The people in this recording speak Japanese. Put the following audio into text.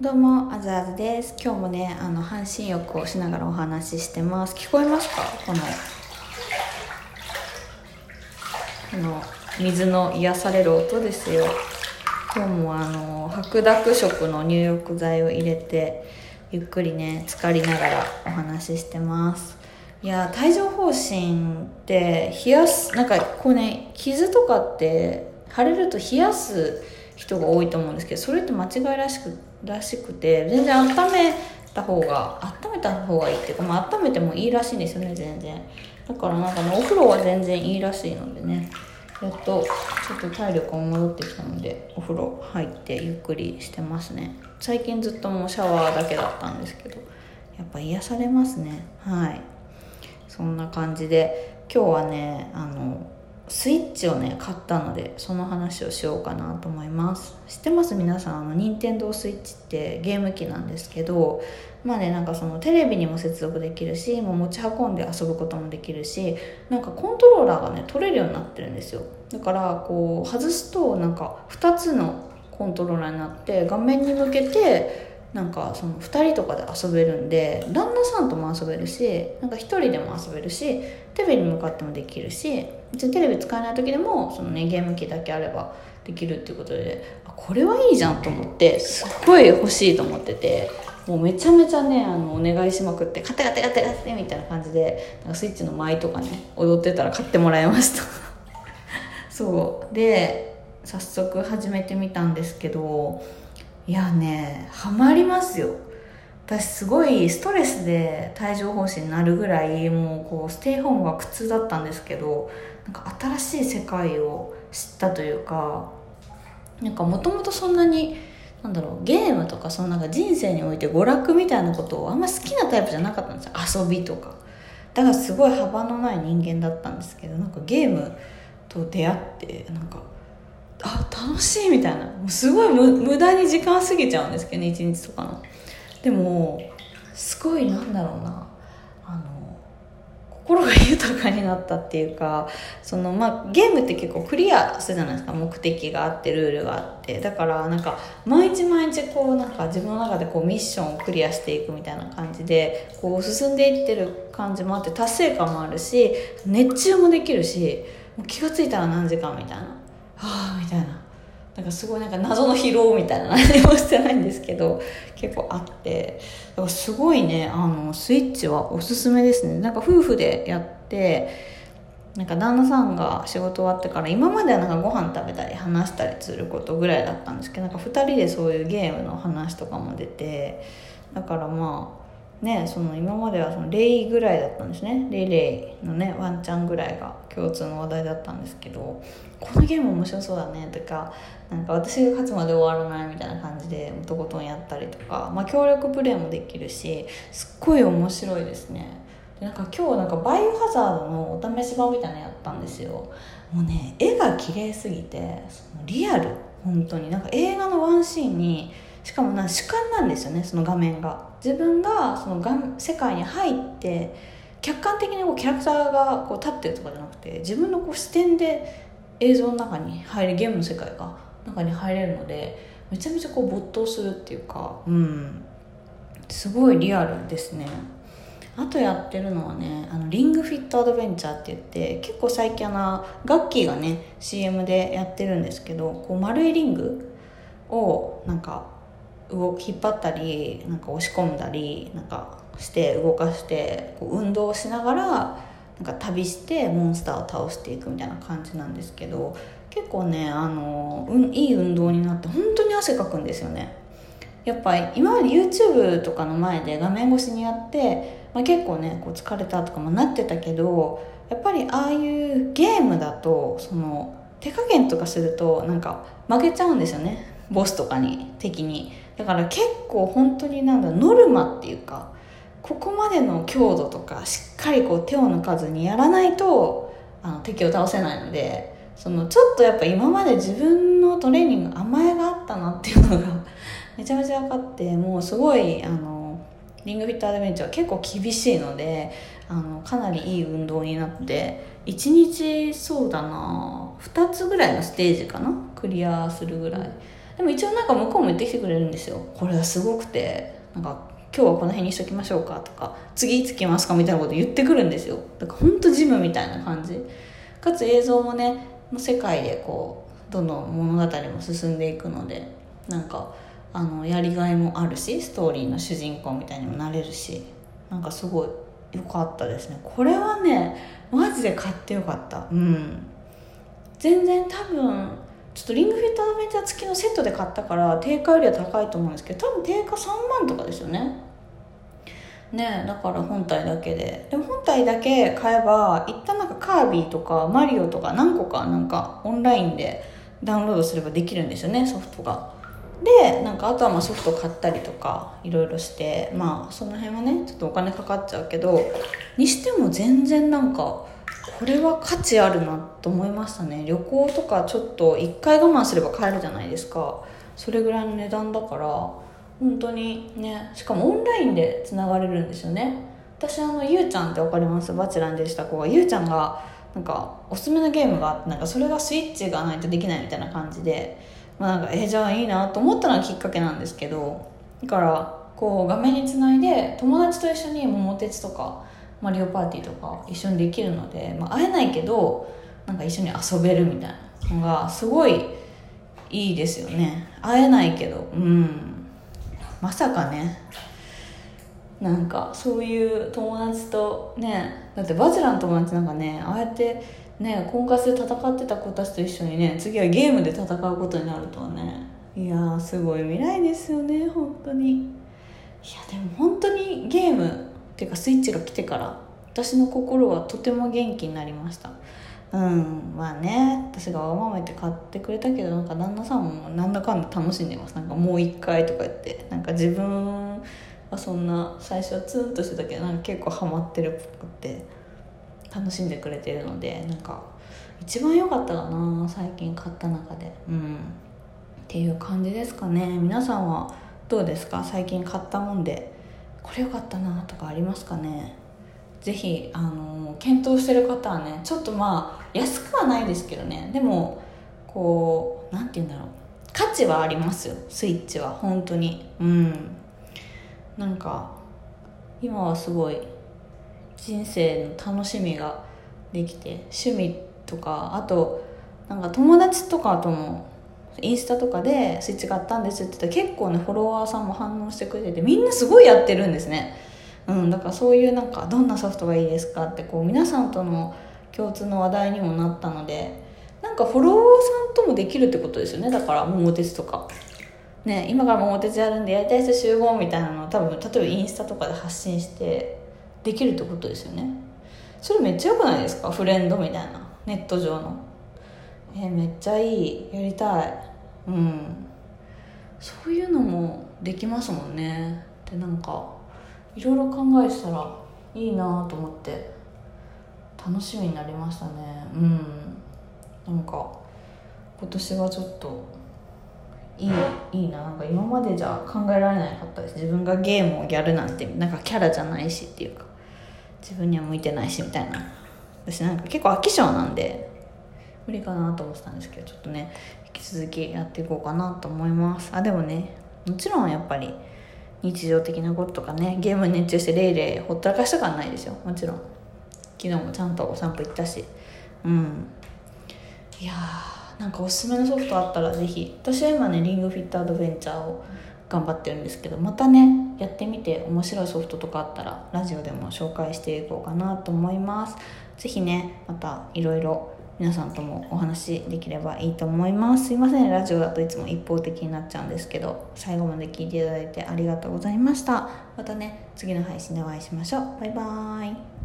どうも、あずあずです。今日もね、あの、半身浴をしながらお話ししてます。聞こえますか？この、この、水の癒される音ですよ。今日もあの、白濁色の入浴剤を入れて、ゆっくりね、浸かりながらお話ししてます。いや、帯状疱疹って、冷やす、なんかこうね、傷とかって、腫れると冷やす人が多いと思うんですけどそれって間違いらしくらしくて全然温めた方が温めた方がいいっていうか、まあ、温めてもいいらしいんですよね全然。だからなんかねお風呂は全然いいらしいのでね。やっとちょっと体力が戻ってきたのでお風呂入ってゆっくりしてますね。最近ずっともうシャワーだけだったんですけどやっぱ癒されますね。はい。そんな感じで今日はねあのスイッチをね買ったのでその話をしようかなと思います。知ってます皆さん。あの任天堂スイッチってゲーム機なんですけどまあねなんかそのテレビにも接続できるしもう持ち運んで遊ぶこともできるしなんかコントローラーがね取れるようになってるんですよ。だからこう外すとなんか2つのコントローラーになって画面に向けてなんかその2人とかで遊べるんで旦那さんとも遊べるしなんか1人でも遊べるしテレビに向かってもできるし別にテレビ使えない時でもその、ね、ゲーム機だけあればできるっていうことであこれはいいじゃんと思ってすっごい欲しいと思っててもうめちゃめちゃねあのお願いしまくって「買って買って買って買って」みたいな感じでなんかスイッチの舞とかね踊ってたら買ってもらいました。そう。で早速始めてみたんですけどいやねハマりますよ。私すごいストレスで帯状疱疹になるぐらいもうこうステイホームが苦痛だったんですけどなんか新しい世界を知ったというかなんかもともとそんなになんだろうゲームとかそのなんか人生において娯楽みたいなことをあんま好きなタイプじゃなかったんですよ。遊びとか。だからすごい幅のない人間だったんですけどなんかゲームと出会ってなんかあ楽しいみたいな。もうすごい無駄に時間過ぎちゃうんですけどね一日とかの。でもすごいなんだろうな。あの心が豊かになったっていうかその、まあ、ゲームって結構クリアするじゃないですか。目的があってルールがあって。だからなんか毎日毎日こうなんか自分の中でこうミッションをクリアしていくみたいな感じでこう進んでいってる感じもあって達成感もあるし熱中もできるしもう気が付いたら何時間みたいな。はあみたいな。なんかすごいなんか謎の疲労みたいな何もしてないんですけど結構あって。だからすごいねあのスイッチはおすすめですね。なんか夫婦でやってなんか旦那さんが仕事終わってから今まではなんかご飯食べたり話したりすることぐらいだったんですけどなんか2人でそういうゲームの話とかも出てだからまあねその今まではそのレイぐらいだったんですね。レイレイのねワンちゃんぐらいが共通の話題だったんですけどこのゲーム面白そうだねとかなんか私が勝つまで終わらないみたいな感じでとことんやったりとか、まあ、協力プレイもできるしすっごい面白いですね。でなんか今日なんかバイオハザードのお試し版みたいなのやったんですよ。もうね絵が綺麗すぎてそのリアル本当に。なんか映画のワンシーンにしかもな主観なんですよねその画面が。自分がそのが世界に入って客観的にこうキャラクターがこう立ってるとかじゃなくて自分のこう視点で映像の中に入るゲームの世界が中に入れるのでめちゃめちゃこう没頭するっていうかうん。すごいリアルですね。あとやってるのはねあのリングフィットアドベンチャーって言って結構最近あのガッキーがね CM でやってるんですけどこう丸いリングをなんか引っ張ったりなんか押し込んだりなんかして動かしてこう運動しながらなんか旅してモンスターを倒していくみたいな感じなんですけど結構ねあの、うん、いい運動になって本当に汗かくんですよね。やっぱり今まで YouTube とかの前で画面越しにやって、まあ、結構ねこう疲れたとかもなってたけどやっぱりああいうゲームだとその手加減とかするとなんか負けちゃうんですよね。ボスとかに敵に。だから結構本当になんだノルマっていうかここまでの強度とかしっかりこう手を抜かずにやらないとあの敵を倒せないのでそのちょっとやっぱ今まで自分のトレーニング甘えがあったなっていうのが めちゃめちゃ分かってもうすごいあのリングフィットアドベンチャーは結構厳しいのであのかなりいい運動になって1日そうだな2つぐらいのステージかなクリアするぐらい。でも一応なんか向こうも言ってきてくれるんですよ。これはすごくてなんか今日はこの辺にしときましょうかとか次いつ来ますかみたいなこと言ってくるんですよ。だから本当ジムみたいな感じ。かつ映像もね世界でこうどんどん物語も進んでいくのでなんかあのやりがいもあるしストーリーの主人公みたいにもなれるしなんかすごい良かったですね。これはねマジで買ってよかった。うん。全然多分ちょっとリングフィットアドベンチャー付きのセットで買ったから定価よりは高いと思うんですけど多分定価3万とかですよね。ねえだから本体だけで。でも本体だけ買えば一旦なんかカービィとかマリオとか何個かなんかオンラインでダウンロードすればできるんですよねソフトが。でなんかあとはまあソフト買ったりとかいろいろして。まあその辺はねちょっとお金かかっちゃうけどにしても全然なんかこれは価値あるなと思いましたね。旅行とかちょっと1回我慢すれば買えるじゃないですか。それぐらいの値段だから本当にねしかもオンラインでつながれるんですよね。私あのゆうちゃんって分かります？バチェラーでした子が。ゆうちゃんがなんかおすすめのゲームがあってなんかそれがスイッチがないとできないみたいな感じでまあなんかえ、じゃあいいなと思ったのがきっかけなんですけどだからこう画面につないで友達と一緒に桃鉄とかマリオパーティーとか一緒にできるので、まあ、会えないけどなんか一緒に遊べるみたいなのがすごいいいですよね。会えないけどうん。まさかね。なんかそういう友達とねだってバチェラの友達なんかねああやってね婚活で戦ってた子たちと一緒にね次はゲームで戦うことになるとはねいやすごい未来ですよね本当に。いやでも本当にゲームていうかスイッチが来てから私の心はとても元気になりました。うんまあね私がわがままて買ってくれたけどなんか旦那さんもなんだかんだ楽しんでます。なんかもう一回とか言ってなんか自分はそんな最初はツンとしてたけどなんか結構ハマってるっぽくて楽しんでくれてるのでなんか一番良かったかな最近買った中で。うん。っていう感じですかね。皆さんはどうですか？最近買ったもんで。これ良かったなとかありますかね？ぜひあの検討してる方はねちょっとまあ安くはないですけどね。でもこう何て言うんだろう。価値はありますよ。スイッチは本当に。うん。なんか今はすごい人生の楽しみができて趣味とかあとなんか友達とかともインスタとかでスイッチ買ったんですって言ったら結構ねフォロワーさんも反応してくれててみんなすごいやってるんですね。うんだからそういうなんかどんなソフトがいいですかってこう皆さんとの共通の話題にもなったのでなんかフォロワーさんともできるってことですよね。だから桃鉄とか。ね今から桃鉄やるんでやりたい人集合みたいなのを多分例えばインスタとかで発信してできるってことですよね。それめっちゃ良くないですか？フレンドみたいな。ネット上の。えー、めっちゃいい。やりたい。うん。そういうのもできますもんね。でなんかいろいろ考えてたらいいなと思って楽しみになりましたね。うん。なんか今年はちょっといいいいな。なんか今までじゃ考えられなかったです。自分がゲームをやるなんてなんかキャラじゃないしっていうか自分には向いてないしみたいな。私なんか結構飽き性なんで無理かなと思ってたんですけどちょっとねき続きやっていこうかなと思います。あでもねもちろんやっぱり日常的なこととかねゲームに熱中してレイレイほったらかした感ないですよ。もちろん。昨日もちゃんとお散歩行ったし。うん。いやーなんかおすすめのソフトあったらぜひ。私は今ねリングフィットアドベンチャーを頑張ってるんですけどまたねやってみて面白いソフトとかあったらラジオでも紹介していこうかなと思います。是非ねまたいろいろ皆さんともお話できればいいと思います。すいません。ラジオだといつも一方的になっちゃうんですけど最後まで聞いていただいてありがとうございました。またね次の配信でお会いしましょう。バイバーイ。